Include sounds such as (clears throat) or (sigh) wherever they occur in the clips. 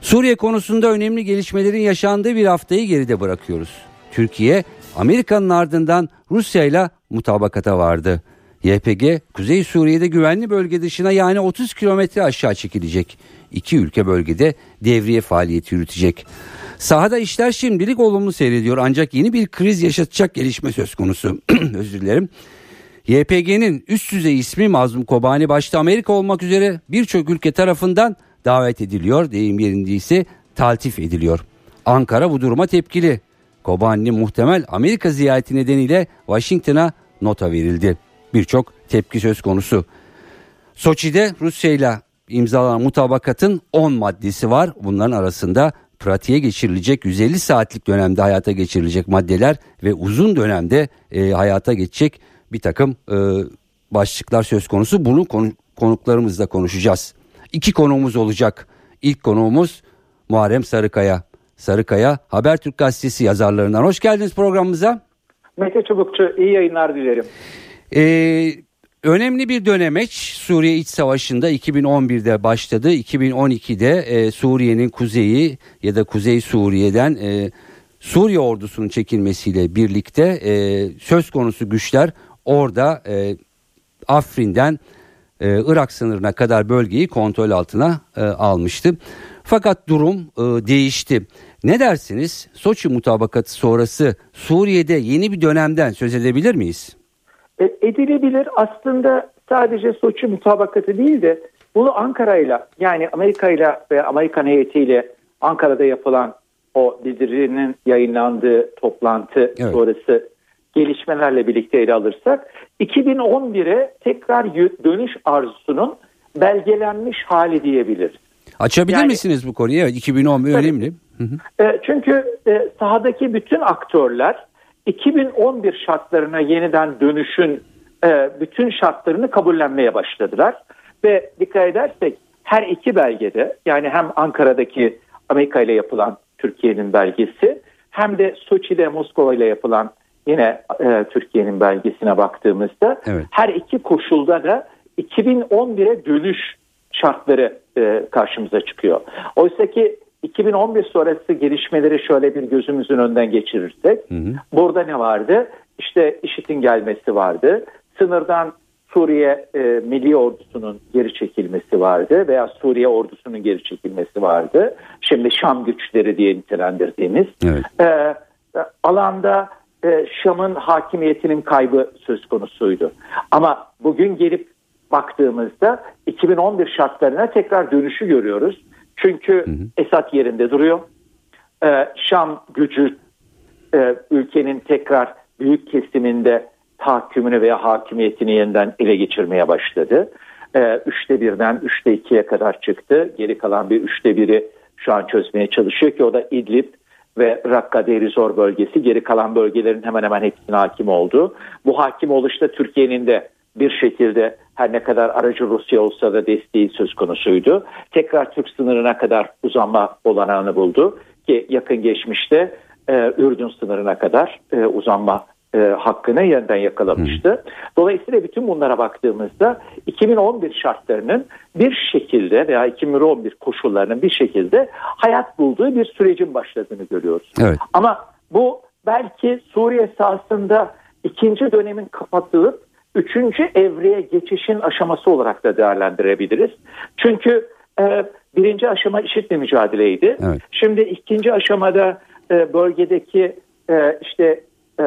Suriye konusunda önemli gelişmelerin yaşandığı bir haftayı geride bırakıyoruz. Türkiye, Amerika'nın ardından Rusya ile mutabakata vardı. YPG, Kuzey Suriye'de güvenli bölge dışına yani 30 kilometre aşağı çekilecek. İki ülke bölgede devriye faaliyeti yürütecek. Sahada işler şimdilik olumlu seyrediyor ancak yeni bir kriz yaşatacak gelişme söz konusu. (clears throat) Özür dilerim. YPG'nin üst düzey ismi Mazlum Kobani başta Amerika olmak üzere birçok ülke tarafından davet ediliyor. Deyim yerindeyse taltif ediliyor. Ankara bu duruma tepkili. Kobani'nin muhtemel Amerika ziyareti nedeniyle Washington'a nota verildi. Birçok tepki söz konusu. Soçi'de Rusya ile imzalanan mutabakatın 10 maddesi var. Bunların arasında pratiğe geçirilecek 150 saatlik dönemde hayata geçirilecek maddeler ve uzun dönemde e, hayata geçecek bir takım e, başlıklar söz konusu. Bunu konu, konuklarımızla konuşacağız. İki konuğumuz olacak. İlk konuğumuz Muharrem Sarıkaya. Sarıkaya Habertürk Gazetesi yazarlarından. Hoş geldiniz programımıza. Mete Çubukçu iyi yayınlar dilerim. Ee, önemli bir dönemeç Suriye İç Savaşı'nda 2011'de başladı. 2012'de e, Suriye'nin kuzeyi ya da Kuzey Suriye'den e, Suriye ordusunun çekilmesiyle birlikte e, söz konusu güçler orada e, Afrin'den e, Irak sınırına kadar bölgeyi kontrol altına e, almıştı. Fakat durum e, değişti. Ne dersiniz? Soçi mutabakatı sonrası Suriye'de yeni bir dönemden söz edebilir miyiz? E, edilebilir. Aslında sadece Soçi mutabakatı değil de bunu Ankara'yla yani Amerika'yla ve Amerikan heyetiyle Ankara'da yapılan o bildirinin yayınlandığı toplantı evet. sonrası gelişmelerle birlikte ele alırsak 2011'e tekrar dönüş arzusunun belgelenmiş hali diyebilir. Açabilir yani, misiniz bu konuyu? Evet 2011 tabii, önemli. E, çünkü e, sahadaki bütün aktörler 2011 şartlarına yeniden dönüşün e, bütün şartlarını kabullenmeye başladılar. Ve dikkat edersek her iki belgede yani hem Ankara'daki Amerika ile yapılan Türkiye'nin belgesi hem de Soçi'de Moskova ile yapılan yine e, Türkiye'nin belgesine baktığımızda evet. her iki koşulda da 2011'e dönüş şartları e, karşımıza çıkıyor. Oysa ki 2011 sonrası gelişmeleri şöyle bir gözümüzün önden geçirirsek hı hı. burada ne vardı? İşte IŞİD'in gelmesi vardı. Sınırdan Suriye e, Milli Ordusu'nun geri çekilmesi vardı veya Suriye Ordusu'nun geri çekilmesi vardı. Şimdi Şam güçleri diye nitelendirdiğimiz. Evet. E, alanda e, Şam'ın hakimiyetinin kaybı söz konusuydu. Ama bugün gelip baktığımızda 2011 şartlarına tekrar dönüşü görüyoruz. Çünkü hı hı. Esad yerinde duruyor. E, Şam gücü e, ülkenin tekrar büyük kesiminde tahakkümünü veya hakimiyetini yeniden ele geçirmeye başladı. E, üçte birden üçte ikiye kadar çıktı. Geri kalan bir üçte biri şu an çözmeye çalışıyor ki o da İdlib ve Rakka Derizor bölgesi geri kalan bölgelerin hemen hemen hepsine hakim oldu. Bu hakim oluşta Türkiye'nin de bir şekilde her ne kadar aracı Rusya olsa da desteği söz konusuydu. Tekrar Türk sınırına kadar uzanma olanağını buldu ki yakın geçmişte e, Ürdün sınırına kadar e, uzanma e, hakkını yeniden yakalamıştı. Hı. Dolayısıyla bütün bunlara baktığımızda 2011 şartlarının bir şekilde veya 2011 koşullarının bir şekilde hayat bulduğu bir sürecin başladığını görüyoruz. Evet. Ama bu belki Suriye sahasında ikinci dönemin kapatılıp üçüncü evreye geçişin aşaması olarak da değerlendirebiliriz. Çünkü e, birinci aşama IŞİD'le mücadeleydi. Evet. Şimdi ikinci aşamada e, bölgedeki e, işte e,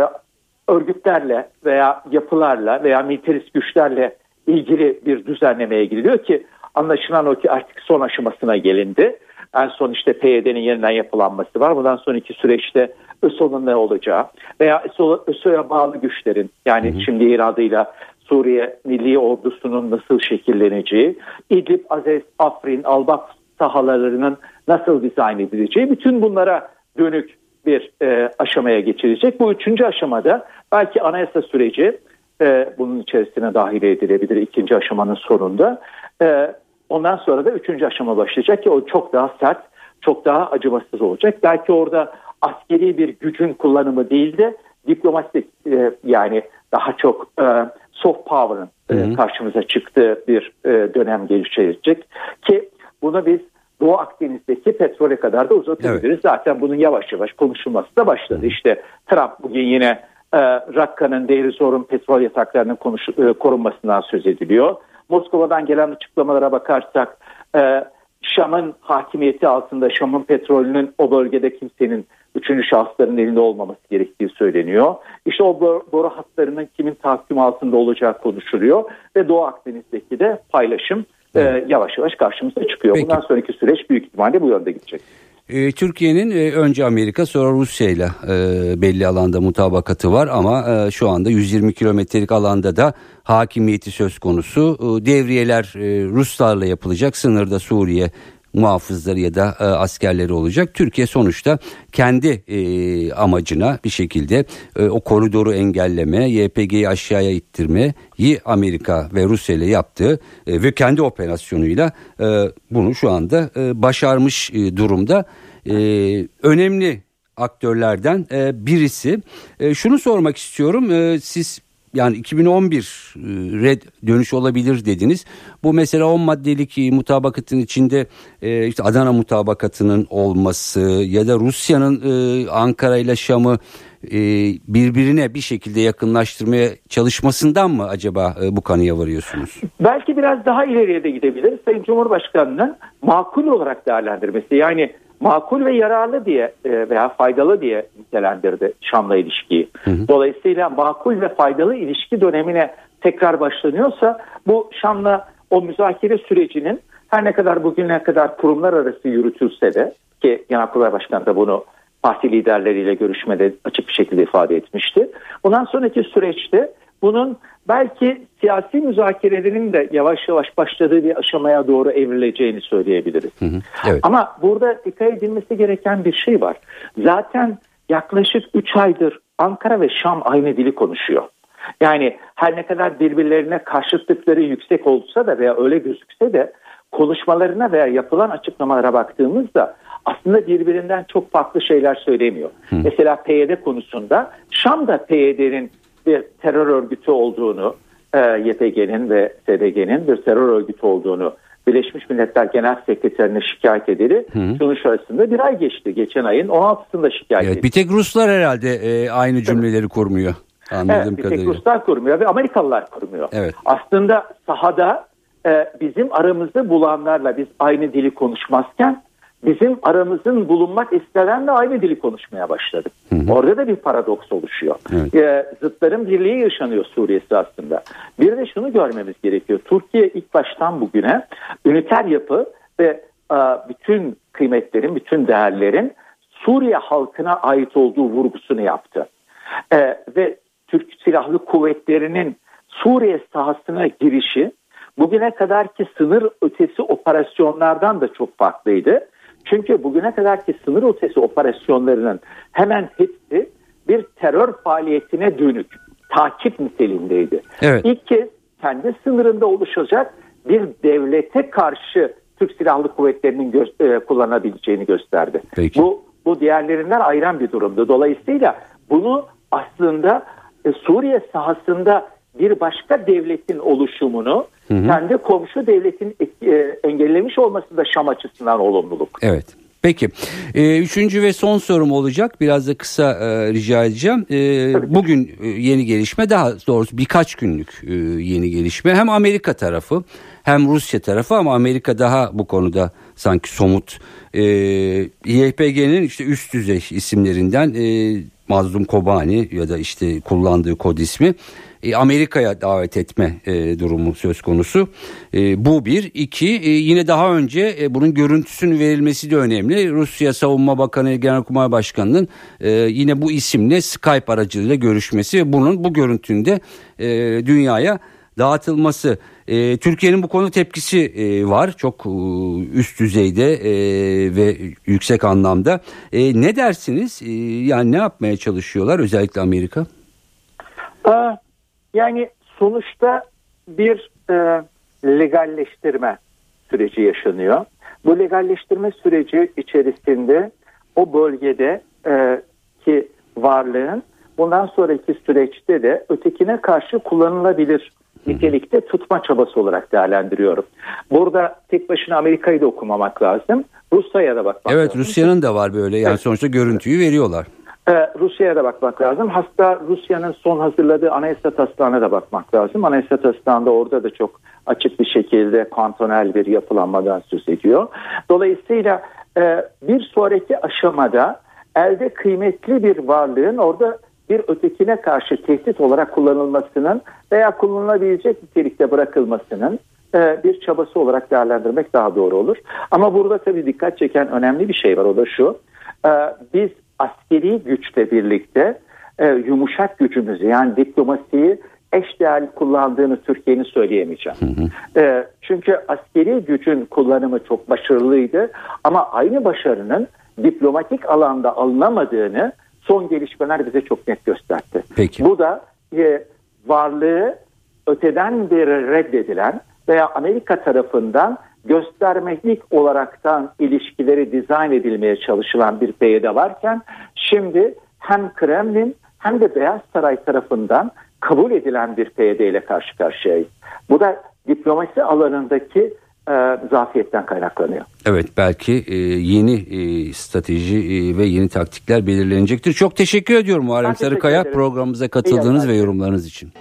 örgütlerle veya yapılarla veya militarist güçlerle ilgili bir düzenlemeye gidiliyor ki anlaşılan o ki artık son aşamasına gelindi. En son işte PYD'nin yeniden yapılanması var. Bundan sonraki süreçte ÖSO'nun ne olacağı veya ÖSO'ya bağlı güçlerin yani hı hı. şimdi iradıyla Suriye Milli Ordusu'nun nasıl şekilleneceği, İdlib, Azez, Afrin, Albak sahalarının nasıl dizayn edileceği bütün bunlara dönük bir e, aşamaya geçilecek. Bu üçüncü aşamada belki anayasa süreci e, bunun içerisine dahil edilebilir ikinci aşamanın sonunda. E, ondan sonra da üçüncü aşama başlayacak ki o çok daha sert, çok daha acımasız olacak. Belki orada askeri bir gücün kullanımı değil de diplomatik e, yani daha çok e, soft power'ın e, karşımıza çıktığı bir e, dönem gelişecek ki bunu biz Doğu Akdeniz'deki petrole kadar da uzatabiliriz. Evet. Zaten bunun yavaş yavaş konuşulması da başladı. İşte Trump bugün yine e, Rakka'nın, Deirizor'un zorun petrol yataklarının konuş, e, korunmasından söz ediliyor. Moskova'dan gelen açıklamalara bakarsak e, Şam'ın hakimiyeti altında Şam'ın petrolünün o bölgede kimsenin üçüncü şahısların elinde olmaması gerektiği söyleniyor. İşte o boru hatlarının kimin tahakküm altında olacağı konuşuluyor ve Doğu Akdeniz'deki de paylaşım e, yavaş yavaş karşımıza çıkıyor. Peki. Bundan sonraki süreç büyük ihtimalle bu yönde gidecek. E, Türkiye'nin e, önce Amerika sonra Rusya ile belli alanda mutabakatı var ama e, şu anda 120 kilometrelik alanda da hakimiyeti söz konusu. Devriyeler Ruslarla yapılacak sınırda Suriye muhafızları ya da e, askerleri olacak. Türkiye sonuçta kendi e, amacına bir şekilde e, o koridoru engelleme, YPG'yi aşağıya ittirmeyi Amerika ve Rusya ile yaptığı e, ve kendi operasyonuyla e, bunu şu anda e, başarmış e, durumda. E, önemli aktörlerden e, birisi. E, şunu sormak istiyorum. E, siz yani 2011 e, red dönüş olabilir dediniz. Bu mesela 10 maddelik mutabakatın içinde e, işte Adana mutabakatının olması ya da Rusya'nın e, Ankara ile Şam'ı birbirine bir şekilde yakınlaştırmaya çalışmasından mı acaba bu kanıya varıyorsunuz? Belki biraz daha ileriye de gidebiliriz. Sayın Cumhurbaşkanı'nın makul olarak değerlendirmesi. Yani makul ve yararlı diye e, veya faydalı diye nitelendirdi Şam'la ilişkiyi. Hı hı. Dolayısıyla makul ve faydalı ilişki dönemine tekrar başlanıyorsa bu Şam'la o müzakere sürecinin her ne kadar bugüne kadar kurumlar arası yürütülse de ki Genelkurmay Başkanı da bunu parti liderleriyle görüşmede açık bir şekilde ifade etmişti. Bundan sonraki süreçte bunun belki siyasi müzakerelerin de yavaş yavaş başladığı bir aşamaya doğru evrileceğini söyleyebiliriz. Hı hı, evet. Ama burada dikkat edilmesi gereken bir şey var. Zaten yaklaşık 3 aydır Ankara ve Şam aynı dili konuşuyor. Yani her ne kadar birbirlerine karşıtlıkları yüksek olsa da veya öyle gözükse de konuşmalarına veya yapılan açıklamalara baktığımızda aslında birbirinden çok farklı şeyler söylemiyor. Hı. Mesela PYD konusunda Şam da PYD'nin bir terör örgütü olduğunu, e, YPG'nin ve SDG'nin bir terör örgütü olduğunu Birleşmiş Milletler Genel Sekreterine şikayet edildi. Sonuç arasında bir ay geçti. Geçen ayın 16'sında şikayet evet, edildi. Bir tek Ruslar herhalde e, aynı cümleleri evet. kurmuyor. Anladığım evet, bir kadarıyla. tek Ruslar kurmuyor ve Amerikalılar kurmuyor. Evet. Aslında sahada e, bizim aramızda bulanlarla biz aynı dili konuşmazken bizim aramızın bulunmak istenenle aynı dili konuşmaya başladık. Hı hı. Orada da bir paradoks oluşuyor. Evet. E, zıtların birliği yaşanıyor Suriye'si aslında. Bir de şunu görmemiz gerekiyor. Türkiye ilk baştan bugüne üniter yapı ve e, bütün kıymetlerin, bütün değerlerin Suriye halkına ait olduğu vurgusunu yaptı. E, ve Türk Silahlı Kuvvetleri'nin Suriye sahasına girişi bugüne kadarki sınır ötesi operasyonlardan da çok farklıydı. Çünkü bugüne kadarki sınır ötesi operasyonlarının hemen hepsi bir terör faaliyetine dönük takip niteliğindeydi. Evet. İlk kez kendi sınırında oluşacak bir devlete karşı Türk Silahlı Kuvvetleri'nin gö- e, kullanabileceğini gösterdi. Peki. Bu bu diğerlerinden ayıran bir durumdu. Dolayısıyla bunu aslında e, Suriye sahasında bir başka devletin oluşumunu hı kendi komşu devletin e, engellemiş olması da Şam açısından olumluluk. Evet. Peki. Ee, üçüncü ve son sorum olacak. Biraz da kısa e, rica edeceğim. Ee, bugün e, yeni gelişme daha doğrusu birkaç günlük e, yeni gelişme. Hem Amerika tarafı hem Rusya tarafı ama Amerika daha bu konuda sanki somut. Ee, YPG'nin işte üst düzey isimlerinden e, Mazlum Kobani ya da işte kullandığı kod ismi e, Amerika'ya davet etme e, durumu söz konusu. E, bu bir. iki yine daha önce bunun görüntüsünün verilmesi de önemli. Rusya Savunma Bakanı Genelkurmay Başkanı'nın yine bu isimle Skype aracılığıyla görüşmesi ve bunun bu görüntünde dünyaya dağıtılması. E, Türkiye'nin bu konu tepkisi e, var çok e, üst düzeyde e, ve yüksek anlamda. E, ne dersiniz? E, yani ne yapmaya çalışıyorlar özellikle Amerika? Aa, yani sonuçta bir e, legalleştirme süreci yaşanıyor. Bu legalleştirme süreci içerisinde o bölgede e, ki varlığın bundan sonraki süreçte de ötekine karşı kullanılabilir nitelikte tutma çabası olarak değerlendiriyorum. Burada tek başına Amerika'yı da okumamak lazım. Rusya'ya da bakmak evet, lazım. Evet Rusya'nın da var böyle yani evet. sonuçta görüntüyü veriyorlar. Ee, Rusya'ya da bakmak lazım. Hatta Rusya'nın son hazırladığı anayasa taslağına da bakmak lazım. Anayasa taslağında orada da çok açık bir şekilde kantonel bir yapılanmadan söz ediyor. Dolayısıyla e, bir sonraki aşamada elde kıymetli bir varlığın orada bir ötekine karşı tehdit olarak kullanılmasının veya kullanılabilecek nitelikte bırakılmasının e, bir çabası olarak değerlendirmek daha doğru olur. Ama burada tabii dikkat çeken önemli bir şey var o da şu. E, biz askeri güçle birlikte e, yumuşak gücümüzü yani diplomasiyi eşdeğerli kullandığını Türkiye'nin söyleyemeyeceğim. Hı hı. E, çünkü askeri gücün kullanımı çok başarılıydı ama aynı başarının diplomatik alanda alınamadığını son gelişmeler bize çok net gösterdi. Peki. Bu da e, varlığı öteden beri reddedilen veya Amerika tarafından göstermelik olaraktan ilişkileri dizayn edilmeye çalışılan bir PYD varken şimdi hem Kremlin hem de Beyaz Saray tarafından kabul edilen bir PYD ile karşı karşıyayız. Bu da diplomasi alanındaki e, zafiyetten kaynaklanıyor. Evet belki e, yeni e, strateji e, ve yeni taktikler belirlenecektir. Çok teşekkür ediyorum Muharrem Sarıkaya programımıza katıldığınız ve yorumlarınız için.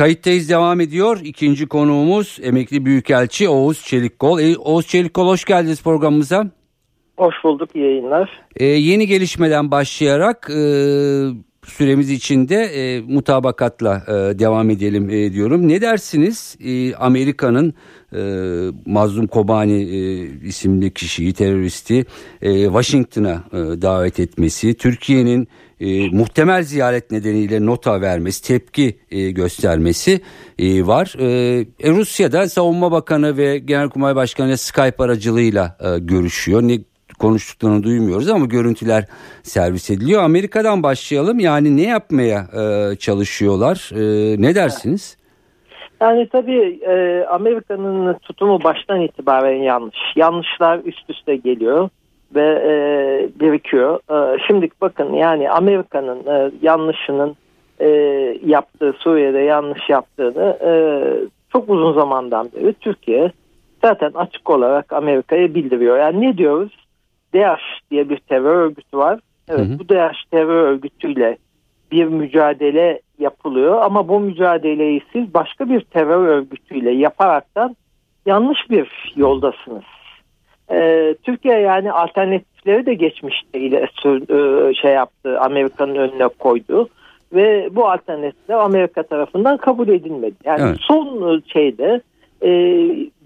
Kayıttayız devam ediyor. İkinci konuğumuz emekli büyükelçi Oğuz Çelikkol. E, Oğuz Çelikkol hoş geldiniz programımıza. Hoş bulduk iyi yayınlar. E, yeni gelişmeden başlayarak e, süremiz içinde e, mutabakatla e, devam edelim e, diyorum. Ne dersiniz e, Amerika'nın e, Mazlum Kobani e, isimli kişiyi teröristi e, Washington'a e, davet etmesi, Türkiye'nin e, muhtemel ziyaret nedeniyle nota vermesi, tepki e, göstermesi e, var. E, e Rusya'da Savunma Bakanı ve Genelkurmay Başkanı Skype aracılığıyla e, görüşüyor. Ne konuştuklarını duymuyoruz ama görüntüler servis ediliyor. Amerika'dan başlayalım. Yani ne yapmaya e, çalışıyorlar? E, ne dersiniz? Yani tabii e, Amerika'nın tutumu baştan itibaren yanlış. Yanlışlar üst üste geliyor ve e, birikiyor. E, şimdi bakın yani Amerika'nın e, yanlışının e, yaptığı Suriye'de yanlış yaptığını e, çok uzun zamandan beri Türkiye zaten açık olarak Amerika'ya bildiriyor. Yani ne diyoruz? DAEŞ diye bir terör örgütü var. Evet hı hı. bu DAEŞ terör örgütüyle bir mücadele yapılıyor ama bu mücadeleyi siz başka bir terör örgütüyle yaparaktan yanlış bir yoldasınız. Ee, Türkiye yani alternatifleri de geçmişte ile e, şey yaptı Amerika'nın önüne koydu ve bu alternatifler Amerika tarafından kabul edilmedi. Yani evet. son şeyde e,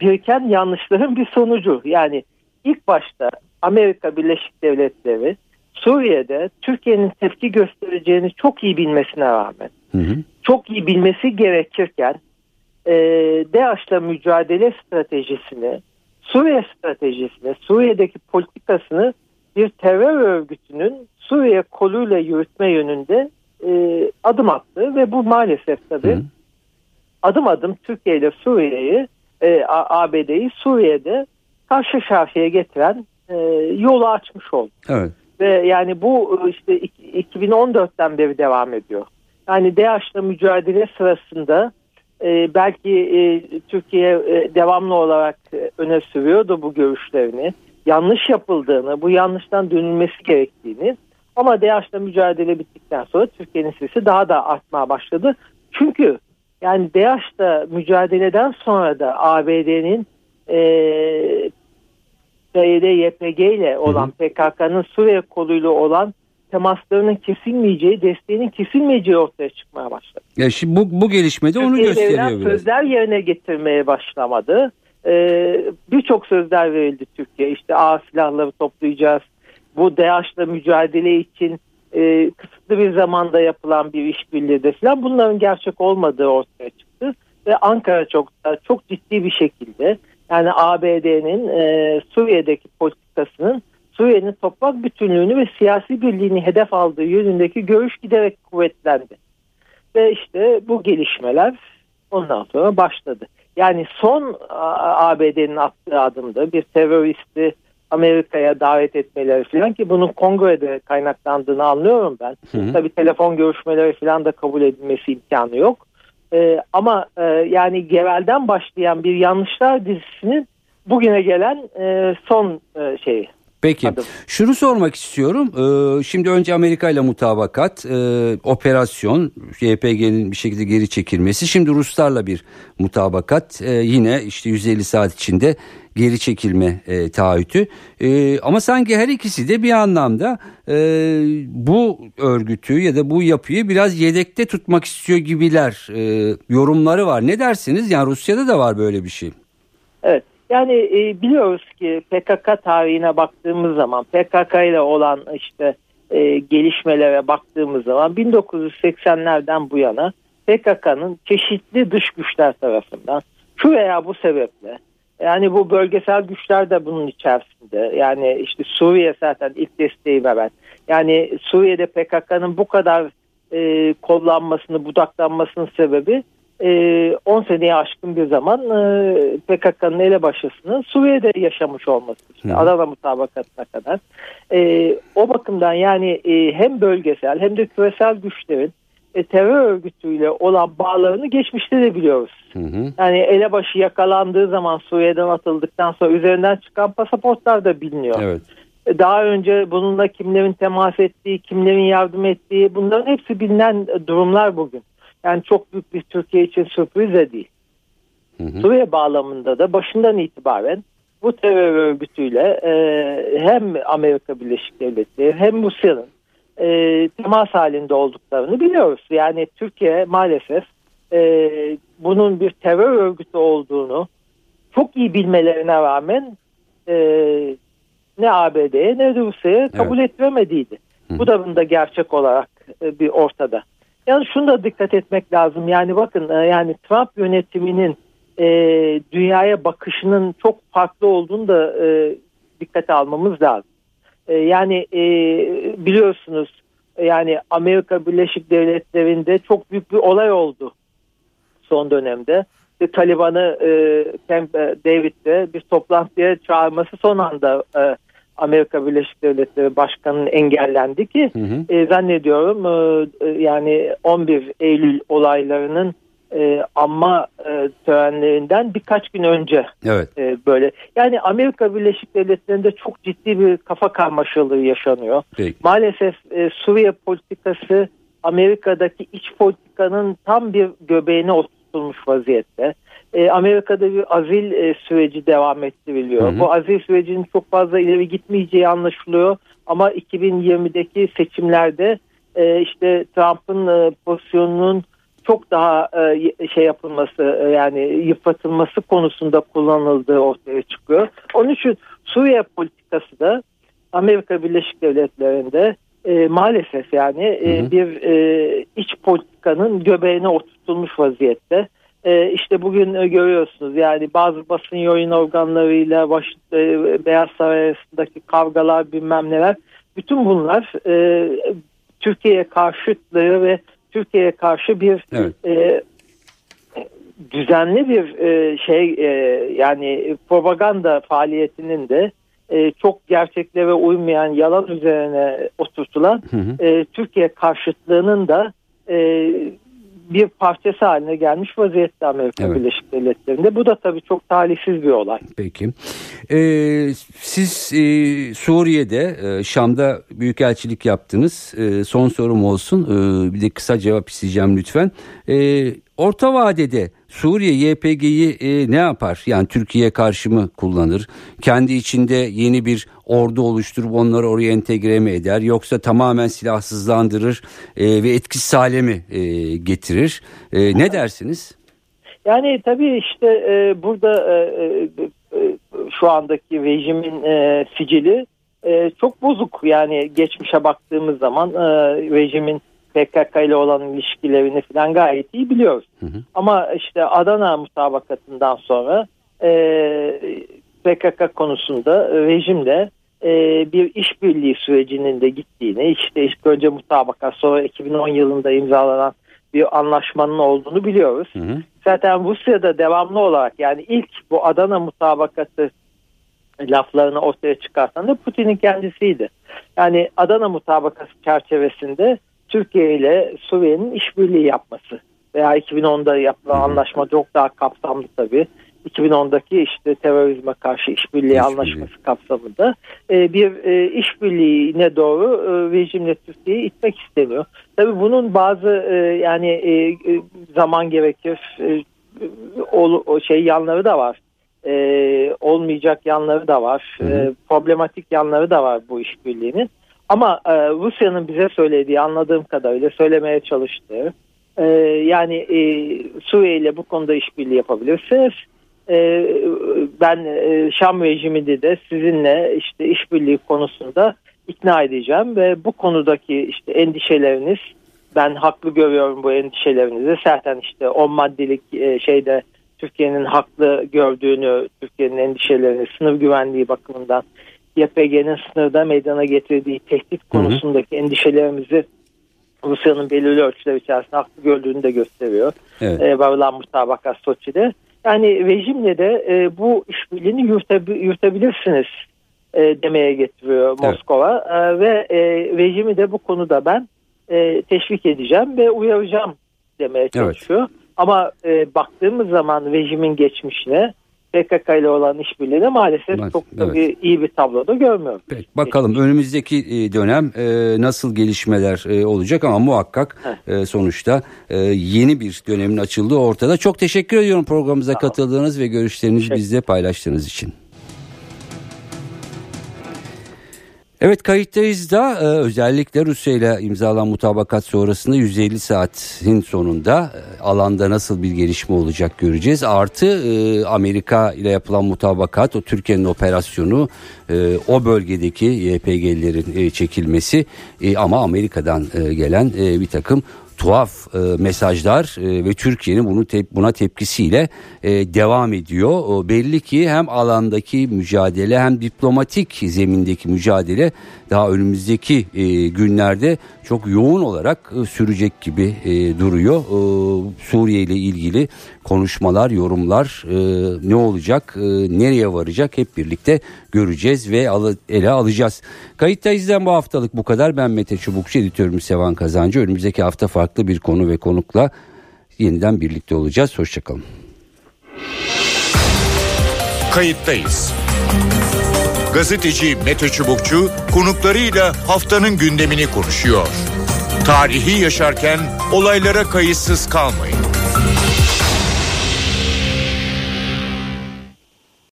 biriken yanlışların bir sonucu. Yani ilk başta Amerika Birleşik Devletleri Suriye'de Türkiye'nin tepki göstereceğini çok iyi bilmesine rağmen hı hı. çok iyi bilmesi gerekirken e, DAEŞ'la mücadele stratejisini Suriye stratejisini Suriye'deki politikasını bir terör örgütünün Suriye koluyla yürütme yönünde e, adım attı ve bu maalesef tabii hı. adım adım Türkiye ile Suriye'yi e, ABD'yi Suriye'de karşı şarkıya getiren e, yolu açmış oldu. Evet. Ve yani bu işte 2014'ten beri devam ediyor. Yani DAEŞ'la mücadele sırasında e, belki e, Türkiye e, devamlı olarak e, öne sürüyordu bu görüşlerini. Yanlış yapıldığını, bu yanlıştan dönülmesi gerektiğini ama DAEŞ'la mücadele bittikten sonra Türkiye'nin sesi daha da artmaya başladı. Çünkü yani DAEŞ'la mücadeleden sonra da ABD'nin e, PYD, YPG ile olan PKK'nın Suriye koluyla olan temaslarının kesilmeyeceği, desteğinin kesilmeyeceği ortaya çıkmaya başladı. Ya şimdi bu, bu gelişmede onu gösteriyor biraz. Sözler yerine getirmeye başlamadı. Ee, Birçok sözler verildi Türkiye. İşte ağır silahları toplayacağız. Bu DAEŞ'la mücadele için e, kısıtlı bir zamanda yapılan bir işbirliği de falan bunların gerçek olmadığı ortaya çıktı ve Ankara çok çok ciddi bir şekilde yani ABD'nin e, Suriye'deki politikasının Suriye'nin toprak bütünlüğünü ve siyasi birliğini hedef aldığı yönündeki görüş giderek kuvvetlendi. Ve işte bu gelişmeler ondan sonra başladı. Yani son ABD'nin attığı adımda bir teröristi Amerika'ya davet etmeleri falan ki bunun kongrede kaynaklandığını anlıyorum ben. Hı Tabii telefon görüşmeleri falan da kabul edilmesi imkanı yok. Ee, ama e, yani Gevel'den başlayan bir yanlışlar dizisinin bugüne gelen e, son e, şeyi. Peki Adım. şunu sormak istiyorum. Ee, şimdi önce Amerika ile mutabakat, e, operasyon, YPG'nin bir şekilde geri çekilmesi. Şimdi Ruslarla bir mutabakat e, yine işte 150 saat içinde geri çekilme e, taahhütü. E, ama sanki her ikisi de bir anlamda e, bu örgütü ya da bu yapıyı biraz yedekte tutmak istiyor gibiler e, yorumları var. Ne dersiniz? Yani Rusya'da da var böyle bir şey. Evet. Yani e, biliyoruz ki PKK tarihine baktığımız zaman PKK ile olan işte e, gelişmelere baktığımız zaman 1980'lerden bu yana PKK'nın çeşitli dış güçler tarafından şu veya bu sebeple yani bu bölgesel güçler de bunun içerisinde. Yani işte Suriye zaten ilk desteği veren. Yani Suriye'de PKK'nın bu kadar e, kollanmasını, budaklanmasının sebebi e, 10 seneye aşkın bir zaman e, PKK'nın elebaşısının Suriye'de yaşamış olması. İşte Adana mutabakatına kadar. E, o bakımdan yani e, hem bölgesel hem de küresel güçlerin e, terör örgütüyle olan bağlarını geçmişte de biliyoruz. Hı hı. Yani elebaşı yakalandığı zaman Suriye'den atıldıktan sonra üzerinden çıkan pasaportlar da biliniyor. Evet. E, daha önce bununla kimlerin temas ettiği, kimlerin yardım ettiği bunların hepsi bilinen durumlar bugün. Yani çok büyük bir Türkiye için sürpriz de değil. Hı hı. Suriye bağlamında da başından itibaren bu terör örgütüyle e, hem Amerika Birleşik Devletleri hem Rusya'nın e, temas halinde olduklarını biliyoruz. Yani Türkiye maalesef e, bunun bir terör örgütü olduğunu çok iyi bilmelerine rağmen e, ne ABD'ye ne Rusya'ya kabul evet. ettiremediydi. Hı. Bu da bunda gerçek olarak e, bir ortada. Yani şunu da dikkat etmek lazım. Yani bakın e, yani Trump yönetiminin e, dünyaya bakışının çok farklı olduğunu da e, dikkate almamız lazım. E, yani e, biliyorsunuz yani Amerika Birleşik Devletleri'nde çok büyük bir olay oldu son dönemde. İşte Taliban'ı e, Camp David'de bir toplantıya çağırması son anda e, Amerika Birleşik Devletleri Başkanı'nın engellendi ki hı hı. E, zannediyorum e, yani 11 Eylül olaylarının e, anma e, törenlerinden birkaç gün önce evet. e, böyle. Yani Amerika Birleşik Devletleri'nde çok ciddi bir kafa karmaşalığı yaşanıyor. Peki. Maalesef e, Suriye politikası Amerika'daki iç politikanın tam bir göbeğine oturtulmuş vaziyette. E, Amerika'da bir azil e, süreci devam ettiriliyor. Hı hı. Bu azil sürecinin çok fazla ileri gitmeyeceği anlaşılıyor. Ama 2020'deki seçimlerde e, işte Trump'ın e, pozisyonunun çok daha e, şey yapılması e, yani yıpratılması konusunda kullanıldığı ortaya çıkıyor. Onun için Suriye politikası da Amerika Birleşik Devletleri'nde e, maalesef yani e, hı hı. bir e, iç politikanın göbeğine oturtulmuş vaziyette. E, işte bugün e, görüyorsunuz yani bazı basın yayın organlarıyla baş, e, Beyaz Saray arasındaki kavgalar bilmem neler. Bütün bunlar e, Türkiye'ye karşıtlığı ve Türkiye'ye karşı bir evet. e, düzenli bir e, şey e, yani propaganda faaliyetinin de e, çok gerçeklere uymayan yalan üzerine oturtulan hı hı. E, Türkiye karşıtlığının da e, bir parçası haline gelmiş vaziyette Amerika evet. Birleşik Devletleri'nde. Bu da tabii çok talihsiz bir olay. Peki. Ee, siz e, Suriye'de, e, Şam'da büyükelçilik yaptınız. E, son sorum olsun. E, bir de kısa cevap isteyeceğim lütfen. E, orta vadede Suriye YPG'yi e, ne yapar? Yani Türkiye karşı mı kullanır? Kendi içinde yeni bir ordu oluşturup onları oraya entegre mi eder? Yoksa tamamen silahsızlandırır e, ve etkisiz hale mi e, getirir? E, ne dersiniz? Yani tabii işte e, burada e, e, e şu andaki rejimin e, sicili e, çok bozuk. Yani geçmişe baktığımız zaman e, rejimin PKK ile olan ilişkilerini falan gayet iyi biliyoruz. Hı hı. Ama işte Adana mutabakatından sonra e, PKK konusunda rejimle e, bir işbirliği sürecinin de gittiğini işte ilk önce mutabakat sonra 2010 yılında imzalanan bir anlaşmanın olduğunu biliyoruz. Hı hı. Zaten Rusya'da devamlı olarak yani ilk bu Adana mutabakatı laflarını ortaya çıkartan da Putin'in kendisiydi. Yani Adana mutabakası çerçevesinde Türkiye ile Suriye'nin işbirliği yapması veya 2010'da yapılan anlaşma çok daha kapsamlı tabii. 2010'daki işte terörizme karşı işbirliği anlaşması kapsamında e, bir e, işbirliğine doğru e, rejimle Türkiye'yi itmek isteniyor. Tabii bunun bazı e, yani e, e zaman gerekir e, o, o şey yanları da var. E, olmayacak yanları da var. Hı hı. E, problematik yanları da var bu işbirliğinin. Ama e, Rusya'nın bize söylediği anladığım kadarıyla söylemeye çalıştığı e, yani e, Suriye ile bu konuda işbirliği yapabilirsiniz. E, ben e, Şam rejimini de sizinle işte işbirliği konusunda ikna edeceğim ve bu konudaki işte endişeleriniz ben haklı görüyorum bu endişelerinizi. Zaten işte o maddelik e, şeyde Türkiye'nin haklı gördüğünü, Türkiye'nin endişelerini sınır güvenliği bakımından YPG'nin sınırda meydana getirdiği tehdit konusundaki hı hı. endişelerimizi Rusya'nın belirli ölçüler içerisinde haklı gördüğünü de gösteriyor. Evet. E, varılan mutabakat Soçi'de. Yani rejimle de e, bu işbirliğini yürütebi yürütebilirsiniz e, demeye getiriyor Moskova. Evet. E, ve e, rejimi de bu konuda ben e, teşvik edeceğim ve uyaracağım demeye çalışıyor. Evet. Ama e, baktığımız zaman rejimin geçmişine PKK ile olan işbirliğine maalesef evet, çok da bir, iyi bir tabloda görmüyorum. Peki, bakalım önümüzdeki e, dönem e, nasıl gelişmeler e, olacak ama muhakkak e, sonuçta e, yeni bir dönemin açıldığı ortada. Çok teşekkür ediyorum programımıza tamam. katıldığınız ve görüşlerinizi bizle paylaştığınız için. Evet kayıttayız da e, özellikle Rusya ile imzalan mutabakat sonrasında 150 saatin sonunda e, alanda nasıl bir gelişme olacak göreceğiz. Artı e, Amerika ile yapılan mutabakat o Türkiye'nin operasyonu o bölgedeki YPG'lerin çekilmesi ama Amerika'dan gelen bir takım tuhaf e, mesajlar e, ve Türkiye'nin bunu te, buna tepkisiyle e, devam ediyor. O, belli ki hem alandaki mücadele hem diplomatik zemindeki mücadele daha önümüzdeki e, günlerde çok yoğun olarak e, sürecek gibi e, duruyor. E, Suriye ile ilgili konuşmalar, yorumlar e, ne olacak, e, nereye varacak hep birlikte göreceğiz ve al, ele alacağız. Kayıtta izlen bu haftalık bu kadar. Ben Mete Çubukçu, editörümüz Sevan Kazancı. Önümüzdeki hafta farklı bir konu ve konukla yeniden birlikte olacağız. Hoşçakalın. Kayıttayız. Gazeteci Mete Çubukçu konuklarıyla haftanın gündemini konuşuyor. Tarihi yaşarken olaylara kayıtsız kalmayın.